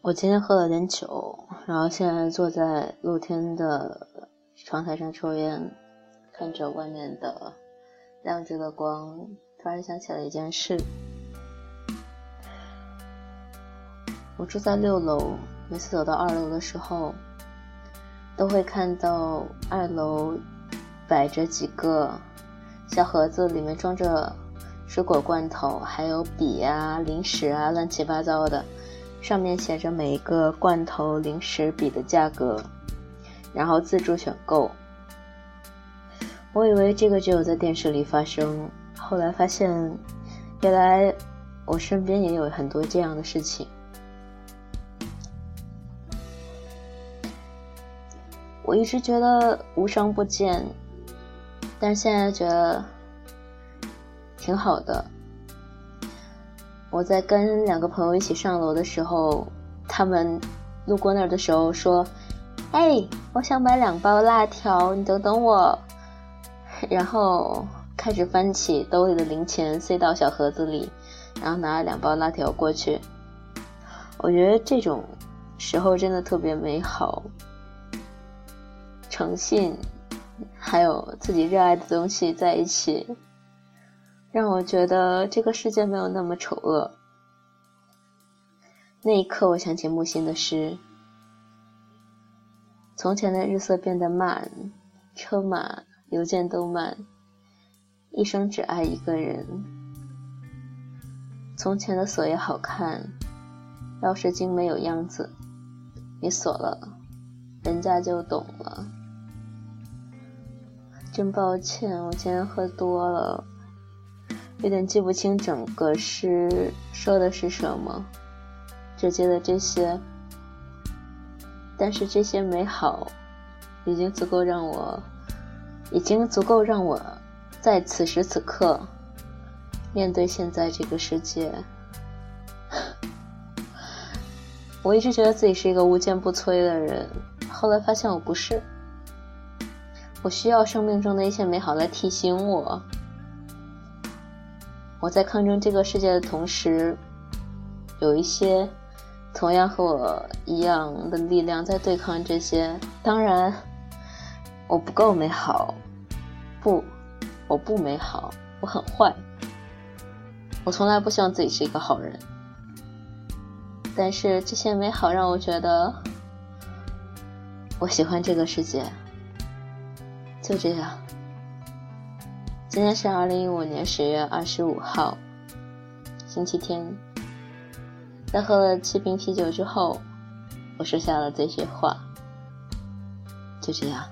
我今天喝了点酒，然后现在坐在露天的窗台上抽烟，看着外面的亮着的光，突然想起了一件事。我住在六楼，每次走到二楼的时候，都会看到二楼摆着几个小盒子，里面装着水果罐头，还有笔啊、零食啊，乱七八糟的。上面写着每一个罐头、零食、笔的价格，然后自助选购。我以为这个只有在电视里发生，后来发现，原来我身边也有很多这样的事情。我一直觉得无商不见，但现在觉得挺好的。我在跟两个朋友一起上楼的时候，他们路过那儿的时候说：“哎，我想买两包辣条，你等等我。”然后开始翻起兜里的零钱，塞到小盒子里，然后拿了两包辣条过去。我觉得这种时候真的特别美好，诚信还有自己热爱的东西在一起。让我觉得这个世界没有那么丑恶。那一刻，我想起木心的诗：“从前的日色变得慢，车马邮件都慢，一生只爱一个人。从前的锁也好看，钥匙精没有样子，你锁了，人家就懂了。真抱歉，我今天喝多了。”有点记不清整个诗说的是什么，只记得这些。但是这些美好，已经足够让我，已经足够让我在此时此刻面对现在这个世界。我一直觉得自己是一个无坚不摧的人，后来发现我不是。我需要生命中的一些美好来提醒我。我在抗争这个世界的同时，有一些同样和我一样的力量在对抗这些。当然，我不够美好，不，我不美好，我很坏。我从来不希望自己是一个好人。但是这些美好让我觉得，我喜欢这个世界。就这样。今天是二零一五年十月二十五号，星期天。在喝了七瓶啤酒之后，我说下了这些话。就这样。